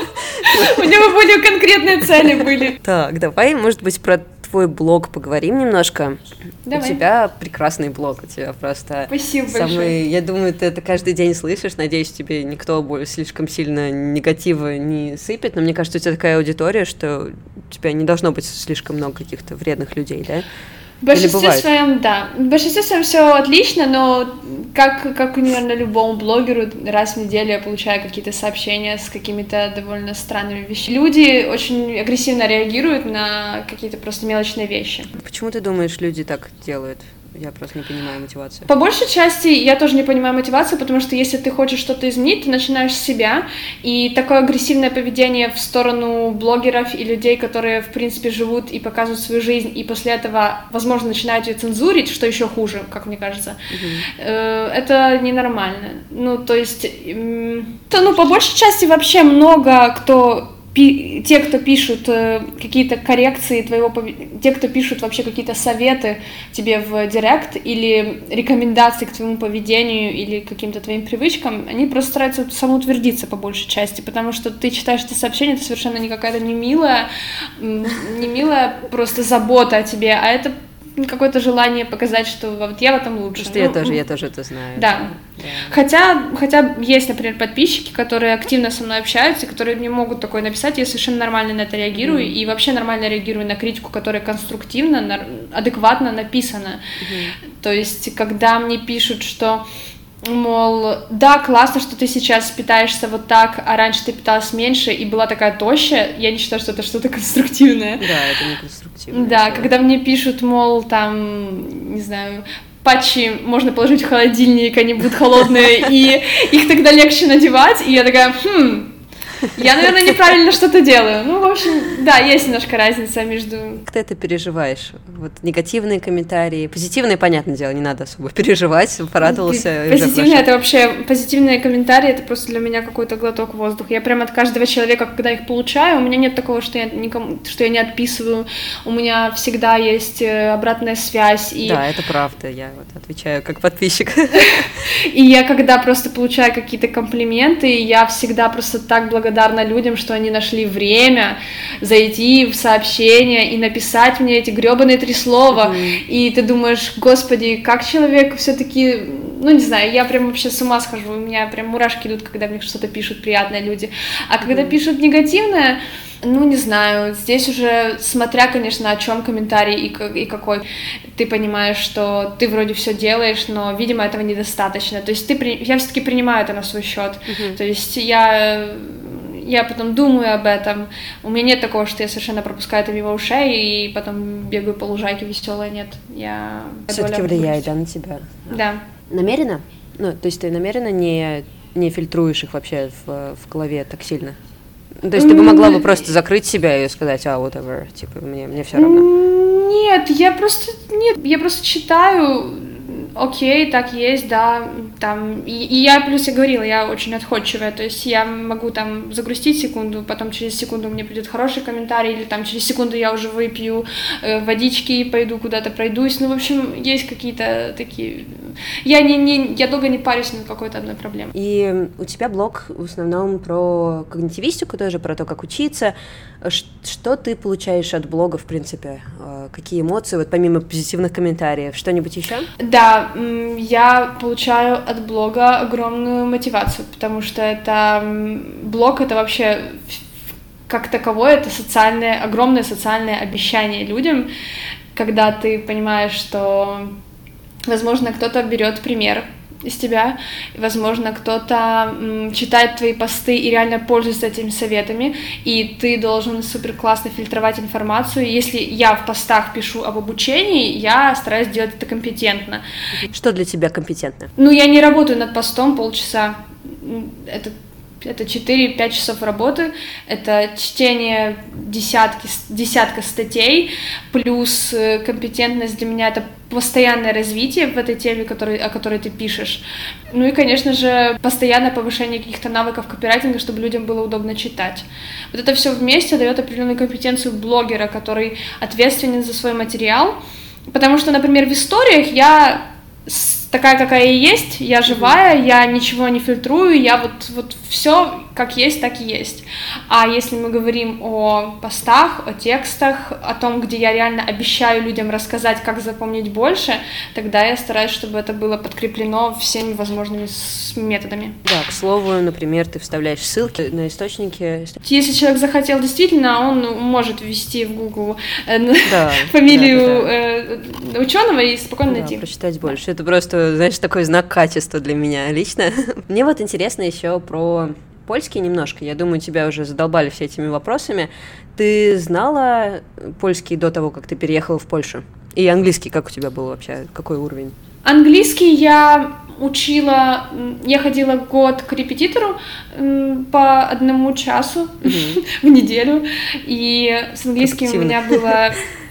У меня бы более конкретные цели были. Так, давай, может быть, про твой блог поговорим немножко. Давай. У тебя прекрасный блог, у тебя просто Спасибо самый, большое. Я думаю, ты это каждый день слышишь. Надеюсь, тебе никто более слишком сильно негатива не сыпет. Но мне кажется, у тебя такая аудитория, что у тебя не должно быть слишком много каких-то вредных людей, да? В большинстве своем, да. В большинстве своем все отлично, но как, как, наверное, любому блогеру, раз в неделю я получаю какие-то сообщения с какими-то довольно странными вещами. Люди очень агрессивно реагируют на какие-то просто мелочные вещи. Почему ты думаешь, люди так делают? Я просто не понимаю мотивацию. По большей части я тоже не понимаю мотивацию, потому что если ты хочешь что-то изменить, ты начинаешь с себя. И такое агрессивное поведение в сторону блогеров и людей, которые, в принципе, живут и показывают свою жизнь, и после этого, возможно, начинают ее цензурить, что еще хуже, как мне кажется, угу. это ненормально. Ну, то есть, то, ну, по большей части вообще много кто те, кто пишут э, какие-то коррекции твоего те, кто пишут вообще какие-то советы тебе в директ или рекомендации к твоему поведению или каким-то твоим привычкам, они просто стараются самоутвердиться по большей части, потому что ты читаешь это сообщение, это совершенно не какая-то не милая, не милая просто забота о тебе, а это какое-то желание показать, что вот я в этом лучше. Что ну, я тоже, я тоже это знаю. Да. да. Хотя, хотя есть, например, подписчики, которые активно со мной общаются, которые мне могут такое написать, я совершенно нормально на это реагирую, mm. и вообще нормально реагирую на критику, которая конструктивно, адекватно написана. Mm. То есть, когда мне пишут, что мол, да, классно, что ты сейчас питаешься вот так, а раньше ты питалась меньше и была такая тощая, я не считаю, что это что-то конструктивное. Да, это не конструктивно. Да, это... когда мне пишут, мол, там, не знаю, патчи можно положить в холодильник, они будут холодные, и их тогда легче надевать, и я такая, хм, я, наверное, неправильно что-то делаю. Ну, в общем, да, есть немножко разница между... Как ты это переживаешь? Вот негативные комментарии, позитивные, понятное дело, не надо особо переживать, порадовался. Позитивные, это вообще, позитивные комментарии, это просто для меня какой-то глоток воздуха. Я прям от каждого человека, когда их получаю, у меня нет такого, что я, никому, что я не отписываю, у меня всегда есть э, обратная связь. И... Да, это правда, я вот отвечаю как подписчик. [laughs] И я когда просто получаю какие-то комплименты, я всегда просто так благодарна благодарна людям, что они нашли время зайти в сообщение и написать мне эти гребаные три слова. Mm-hmm. И ты думаешь, господи, как человек все-таки, ну не знаю, я прям вообще с ума схожу, у меня прям мурашки идут, когда мне что-то пишут приятные люди. А когда mm-hmm. пишут негативное, ну, не знаю, здесь уже, смотря, конечно, о чем комментарий и, и какой, ты понимаешь, что ты вроде все делаешь, но, видимо, этого недостаточно. То есть ты, я все-таки принимаю это на свой счет. Uh-huh. То есть я я потом думаю об этом. У меня нет такого, что я совершенно пропускаю это мимо ушей и потом бегаю по лужайке веселая. Нет, я... Все-таки влияет, да, на тебя? Да. Намеренно? Ну, то есть ты намеренно не, не фильтруешь их вообще в, в голове так сильно? Ну, то есть ты бы могла бы просто закрыть себя и сказать, а, whatever, типа, мне, мне все равно. Нет, я просто, нет, я просто читаю окей, так есть, да, там, и, и я плюс я говорила, я очень отходчивая, то есть я могу там загрустить секунду, потом через секунду мне придет хороший комментарий, или там через секунду я уже выпью э, водички, пойду куда-то пройдусь, ну, в общем, есть какие-то такие, я не, не, я долго не парюсь над какой-то одной проблемой. И у тебя блог в основном про когнитивистику тоже, про то, как учиться, что ты получаешь от блога, в принципе? Э, какие эмоции, вот помимо позитивных комментариев, что-нибудь еще? Да, я получаю от блога огромную мотивацию, потому что это блог это вообще как таковое, это социальное, огромное социальное обещание людям, когда ты понимаешь, что, возможно, кто-то берет пример из тебя. Возможно, кто-то читает твои посты и реально пользуется этими советами, и ты должен супер классно фильтровать информацию. Если я в постах пишу об обучении, я стараюсь делать это компетентно. Что для тебя компетентно? Ну, я не работаю над постом полчаса. Это это 4-5 часов работы, это чтение десятки, десятка статей, плюс э, компетентность для меня это постоянное развитие в этой теме, который, о которой ты пишешь. Ну и, конечно же, постоянное повышение каких-то навыков копирайтинга, чтобы людям было удобно читать. Вот это все вместе дает определенную компетенцию блогера, который ответственен за свой материал. Потому что, например, в историях я такая, какая я есть, я живая, я ничего не фильтрую, я вот, вот все как есть, так и есть. А если мы говорим о постах, о текстах, о том, где я реально обещаю людям рассказать, как запомнить больше, тогда я стараюсь, чтобы это было подкреплено всеми возможными методами. Да, к слову, например, ты вставляешь ссылки на источники. Если человек захотел действительно, он может ввести в Google э, да, [laughs] фамилию да, да, да. Э, ученого и спокойно да, найти. прочитать больше. Это просто, знаешь, такой знак качества для меня лично. [laughs] Мне вот интересно еще про польский немножко. Я думаю, тебя уже задолбали все этими вопросами. Ты знала польский до того, как ты переехала в Польшу? И английский как у тебя был вообще? Какой уровень? Английский я учила, я ходила год к репетитору по одному часу mm-hmm. [laughs] в неделю, и с английским у меня было [laughs]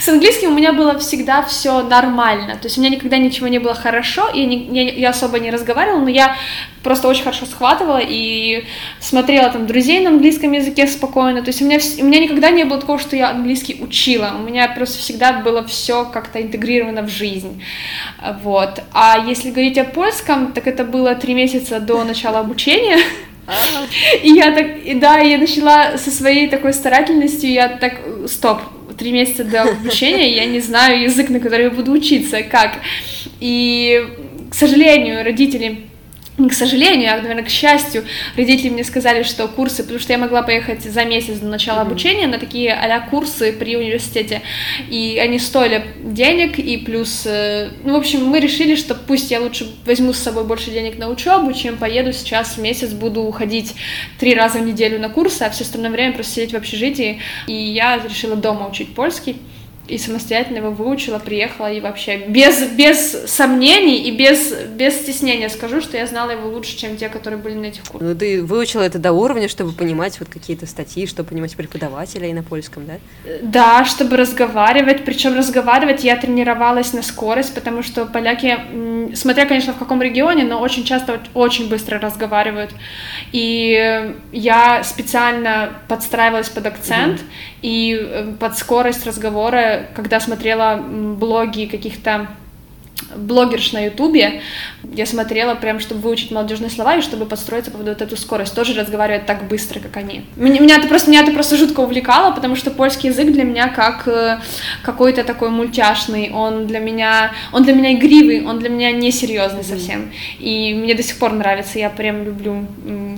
С английским у меня было всегда все нормально, то есть у меня никогда ничего не было хорошо, я, не, я, я особо не разговаривала, но я просто очень хорошо схватывала и смотрела там друзей на английском языке спокойно, то есть у меня, у меня никогда не было такого, что я английский учила, у меня просто всегда было все как-то интегрировано в жизнь, вот. А если говорить о польском, так это было три месяца до начала обучения, и я так, и да, я начала со своей такой старательностью, я так, стоп, три месяца до обучения, я не знаю язык, на который я буду учиться, как. И, к сожалению, родители к сожалению, а, наверное, к счастью, родители мне сказали, что курсы, потому что я могла поехать за месяц до начала mm-hmm. обучения на такие а курсы при университете, и они стоили денег, и плюс, э, ну, в общем, мы решили, что пусть я лучше возьму с собой больше денег на учебу, чем поеду сейчас в месяц, буду уходить три раза в неделю на курсы, а все остальное время просто сидеть в общежитии, и я решила дома учить польский и самостоятельно его выучила, приехала и вообще без, без сомнений и без, без стеснения скажу, что я знала его лучше, чем те, которые были на этих курсах. Ну, ты выучила это до уровня, чтобы понимать вот какие-то статьи, чтобы понимать преподавателя и на польском, да? Да, чтобы разговаривать, причем разговаривать я тренировалась на скорость, потому что поляки, смотря, конечно, в каком регионе, но очень часто очень быстро разговаривают. И я специально подстраивалась под акцент mm-hmm. и э, под скорость разговора когда смотрела блоги каких-то блогерш на Ютубе, я смотрела прям, чтобы выучить молодежные слова и чтобы подстроиться под вот эту скорость, тоже разговаривать так быстро, как они. Меня, меня, это, просто, меня это просто жутко увлекало, потому что польский язык для меня как э, какой-то такой мультяшный, он для меня, он для меня игривый, он для меня несерьезный mm-hmm. совсем, и мне до сих пор нравится, я прям люблю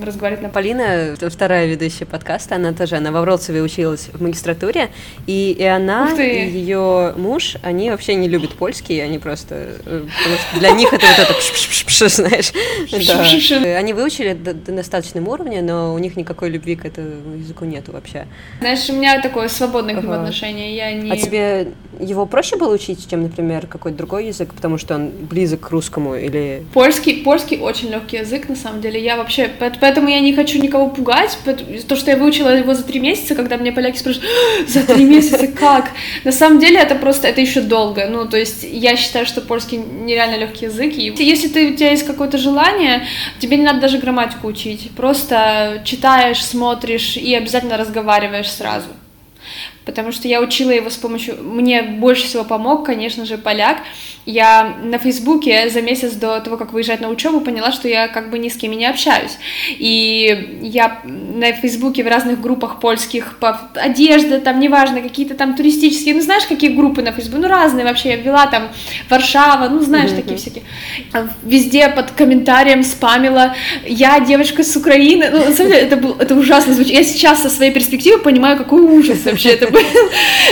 разговаривать на Полина, вторая ведущая подкаста, она тоже, она во Вроцлаве училась в магистратуре, и, и она, и ее муж, они вообще не любят польский, они просто потому что для них это вот это, знаешь. Да. Они выучили до достаточном уровне, но у них никакой любви к этому языку нету вообще. Знаешь, у меня такое свободное к нему отношение, я не... А тебе его проще было учить, чем, например, какой-то другой язык, потому что он близок к русскому или... Польский, польский очень легкий язык, на самом деле. Я вообще... Поэтому я не хочу никого пугать. То, что я выучила его за три месяца, когда мне поляки спрашивают, за три месяца как? На самом деле это просто... Это еще долго. Ну, то есть я считаю, что польский нереально легкий язык. И если ты, у тебя есть какое-то желание, тебе не надо даже грамматику учить. Просто читаешь, смотришь и обязательно разговариваешь сразу потому что я учила его с помощью... Мне больше всего помог, конечно же, поляк. Я на Фейсбуке за месяц до того, как выезжать на учебу, поняла, что я как бы ни с кем не общаюсь. И я на Фейсбуке в разных группах польских по одежда, там, неважно, какие-то там туристические, ну, знаешь, какие группы на Фейсбуке, ну, разные вообще, я ввела там Варшава, ну, знаешь, mm-hmm. такие всякие. Везде под комментарием спамила, я девочка с Украины, ну, на самом деле, это, был, это ужасно звучит. Я сейчас со своей перспективы понимаю, какой ужас вообще это был.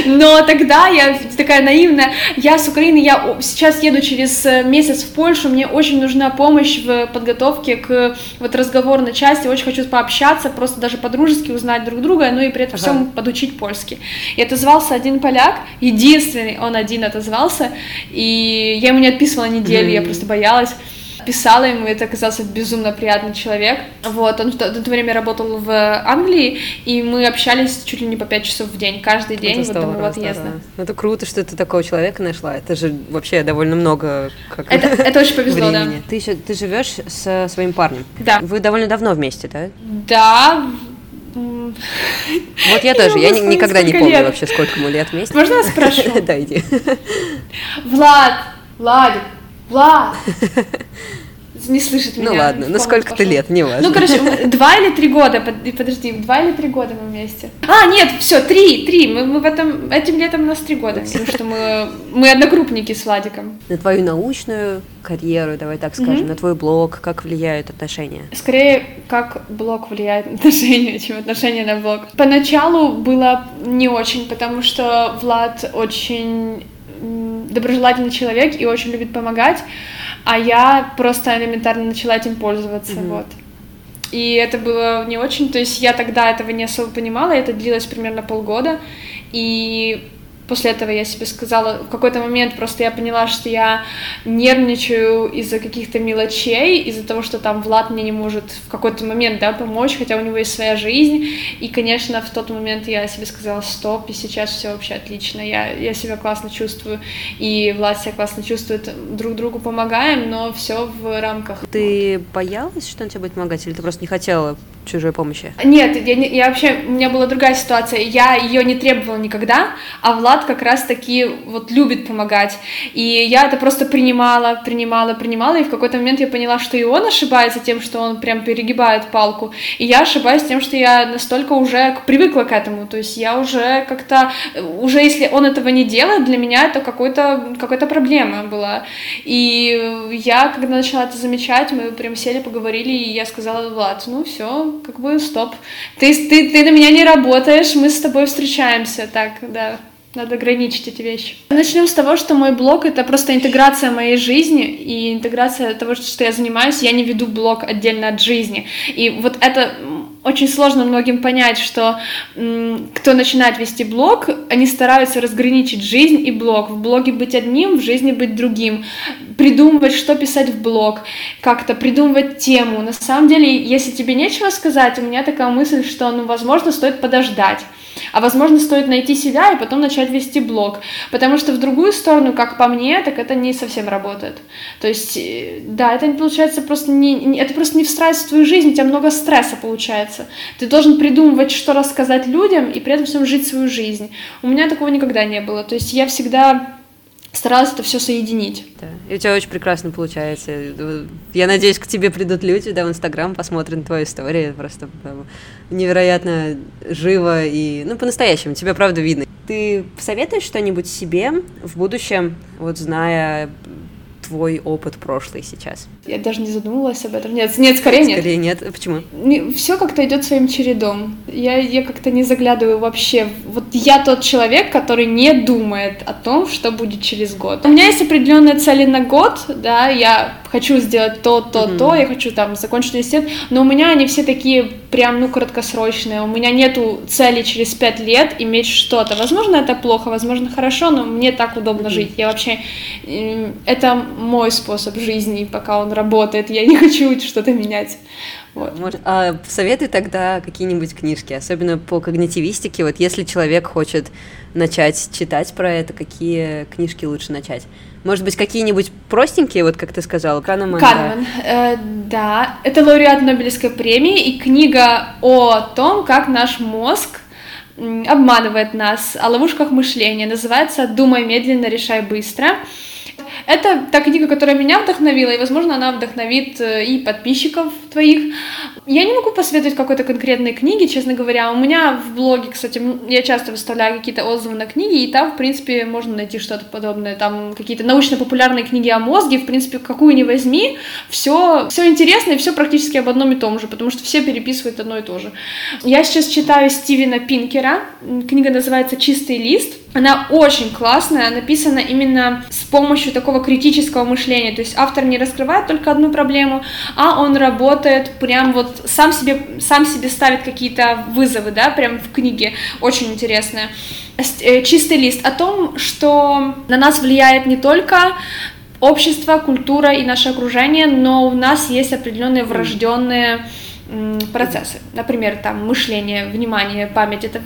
Но тогда я такая наивная, я с Украины, я сейчас еду через э, месяц в Польшу, мне очень нужна помощь в подготовке к вот разговорной части, очень хочу пообщаться, просто даже по-дружески узнать друг друга, ну и при этом ага. всем подучить польский. И отозвался один поляк, единственный он один отозвался, и я ему не отписывала неделю, mm-hmm. я просто боялась писала ему, это оказался безумно приятный человек. Вот, он в то, в то время работал в Англии, и мы общались чуть ли не по 5 часов в день, каждый день это вот здорово, до моего отъезда. Ну, это круто, что ты такого человека нашла. Это же вообще довольно много как это, [laughs] это очень повезло, времени. да. Ты, еще, ты живешь со своим парнем? Да. Вы довольно давно вместе, да? Да, вот я тоже, я никогда не помню вообще, сколько мы лет вместе. Можно я спрошу? [laughs] Да, иди. Влад, Владик, Влад, [laughs] не слышит ну меня. Ну ладно, ну сколько ты лет, не важно. Ну, короче, два или три года, подожди, два или три года мы вместе. А, нет, все, три, три, мы, мы в этом, этим летом у нас три года, потому что мы, мы одногруппники с Владиком. На твою научную карьеру, давай так скажем, mm-hmm. на твой блог, как влияют отношения? Скорее, как блог влияет на отношения, чем отношения на блог. Поначалу было не очень, потому что Влад очень доброжелательный человек и очень любит помогать, а я просто элементарно начала этим пользоваться, mm-hmm. вот. И это было не очень, то есть я тогда этого не особо понимала, это длилось примерно полгода, и после этого я себе сказала, в какой-то момент просто я поняла, что я нервничаю из-за каких-то мелочей, из-за того, что там Влад мне не может в какой-то момент, да, помочь, хотя у него есть своя жизнь, и, конечно, в тот момент я себе сказала, стоп, и сейчас все вообще отлично, я, я себя классно чувствую, и Влад себя классно чувствует, друг другу помогаем, но все в рамках. Ты боялась, что он тебе будет помогать, или ты просто не хотела чужой помощи? Нет, я, не, я вообще, у меня была другая ситуация, я ее не требовала никогда, а Влад как раз-таки вот любит помогать, и я это просто принимала, принимала, принимала, и в какой-то момент я поняла, что и он ошибается тем, что он прям перегибает палку, и я ошибаюсь тем, что я настолько уже привыкла к этому, то есть я уже как-то, уже если он этого не делает, для меня это какой-то, какая-то проблема была, и я, когда начала это замечать, мы прям сели, поговорили, и я сказала, Влад, ну все, как бы стоп. Ты, ты, ты на меня не работаешь, мы с тобой встречаемся. Так, да. Надо ограничить эти вещи. Начнем с того, что мой блог это просто интеграция моей жизни и интеграция того, что я занимаюсь. Я не веду блог отдельно от жизни. И вот это очень сложно многим понять, что кто начинает вести блог, они стараются разграничить жизнь и блог. В блоге быть одним, в жизни быть другим. Придумывать, что писать в блог, как-то придумывать тему. На самом деле, если тебе нечего сказать, у меня такая мысль, что, ну, возможно, стоит подождать. А возможно, стоит найти себя и потом начать вести блог. Потому что в другую сторону, как по мне, так это не совсем работает. То есть, э, да, это получается просто не, это просто не встраивается в твою жизнь, у тебя много стресса получается. Ты должен придумывать, что рассказать людям, и при этом всем жить свою жизнь. У меня такого никогда не было. То есть я всегда старалась это все соединить. Да. И у тебя очень прекрасно получается. Я надеюсь, к тебе придут люди, да, в Инстаграм, посмотрят твою историю. Просто невероятно живо и, ну, по-настоящему. Тебя, правда, видно. Ты посоветуешь что-нибудь себе в будущем, вот зная твой опыт прошлый сейчас? Я даже не задумывалась об этом. Нет, нет, скорее нет. Скорее нет. Почему? Все как-то идет своим чередом. Я, я как-то не заглядываю вообще. Вот я тот человек, который не думает о том, что будет через год. У меня есть определенные цели на год, да, я хочу сделать то, то, mm-hmm. то, я хочу там закончить университет, но у меня они все такие прям, ну, краткосрочные. У меня нету цели через пять лет иметь что-то. Возможно, это плохо, возможно, хорошо, но мне так удобно mm-hmm. жить. Я вообще... Это мой способ жизни, пока он работает. Я не [laughs] хочу что-то менять. Вот. Может, а советуй тогда какие-нибудь книжки, особенно по когнитивистике. Вот если человек хочет начать читать про это, какие книжки лучше начать? Может быть, какие-нибудь простенькие, вот как ты сказала, Канеман? Канеман, да. Э, да. Это лауреат Нобелевской премии и книга о том, как наш мозг обманывает нас, о ловушках мышления. Называется «Думай медленно, решай быстро». Это та книга, которая меня вдохновила, и, возможно, она вдохновит э, и подписчиков твоих. Я не могу посоветовать какой-то конкретной книги, честно говоря. У меня в блоге, кстати, я часто выставляю какие-то отзывы на книги, и там, в принципе, можно найти что-то подобное. Там какие-то научно-популярные книги о мозге, в принципе, какую ни возьми, все, все интересно и все практически об одном и том же, потому что все переписывают одно и то же. Я сейчас читаю Стивена Пинкера, книга называется «Чистый лист», она очень классная, написана именно с помощью такого критического мышления. То есть автор не раскрывает только одну проблему, а он работает прям вот сам себе, сам себе ставит какие-то вызовы, да, прям в книге. Очень интересная. Э, чистый лист о том, что на нас влияет не только общество, культура и наше окружение, но у нас есть определенные врожденные процессы. Например, там мышление, внимание, память. Это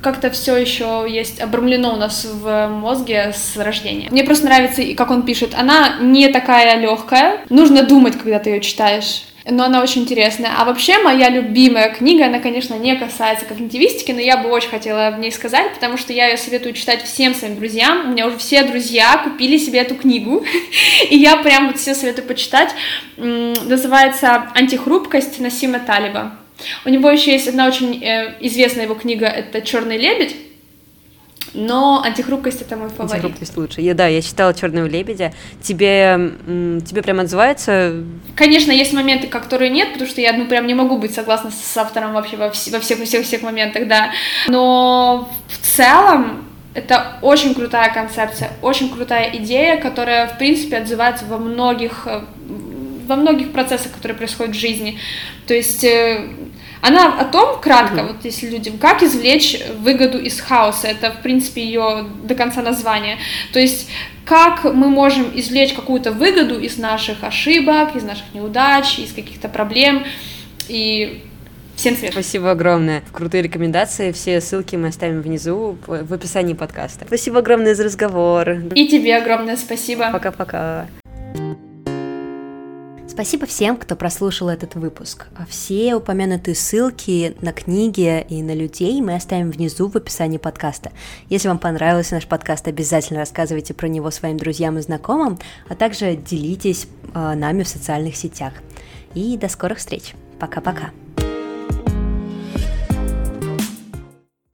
как-то все еще есть обрамлено у нас в мозге с рождения. Мне просто нравится, как он пишет. Она не такая легкая. Нужно думать, когда ты ее читаешь но она очень интересная. А вообще моя любимая книга, она, конечно, не касается когнитивистики, но я бы очень хотела в ней сказать, потому что я ее советую читать всем своим друзьям. У меня уже все друзья купили себе эту книгу, [laughs] и я прям вот все советую почитать. Называется «Антихрупкость» Насима Талиба. У него еще есть одна очень э, известная его книга, это «Черный лебедь», но антихрупкость это мой фаворит. Антихрупкость лучше. Я, да, я читала Черного лебедя. Тебе, тебе прям отзывается? Конечно, есть моменты, которые нет, потому что я ну прям не могу быть согласна с автором вообще во, во всех всех всех моментах, да. Но в целом это очень крутая концепция, очень крутая идея, которая, в принципе, отзывается во многих, во многих процессах, которые происходят в жизни. То есть э, Она о том, кратко, угу. вот если людям, как извлечь выгоду из хаоса. Это, в принципе, ее до конца название. То есть как мы можем извлечь какую-то выгоду из наших ошибок, из наших неудач, из каких-то проблем. И всем свет. Спасибо огромное. Крутые рекомендации. Все ссылки мы оставим внизу в описании подкаста. Спасибо огромное за разговор. И тебе огромное спасибо. Пока-пока. Спасибо всем, кто прослушал этот выпуск. Все упомянутые ссылки на книги и на людей мы оставим внизу в описании подкаста. Если вам понравился наш подкаст, обязательно рассказывайте про него своим друзьям и знакомым, а также делитесь э, нами в социальных сетях. И до скорых встреч. Пока-пока.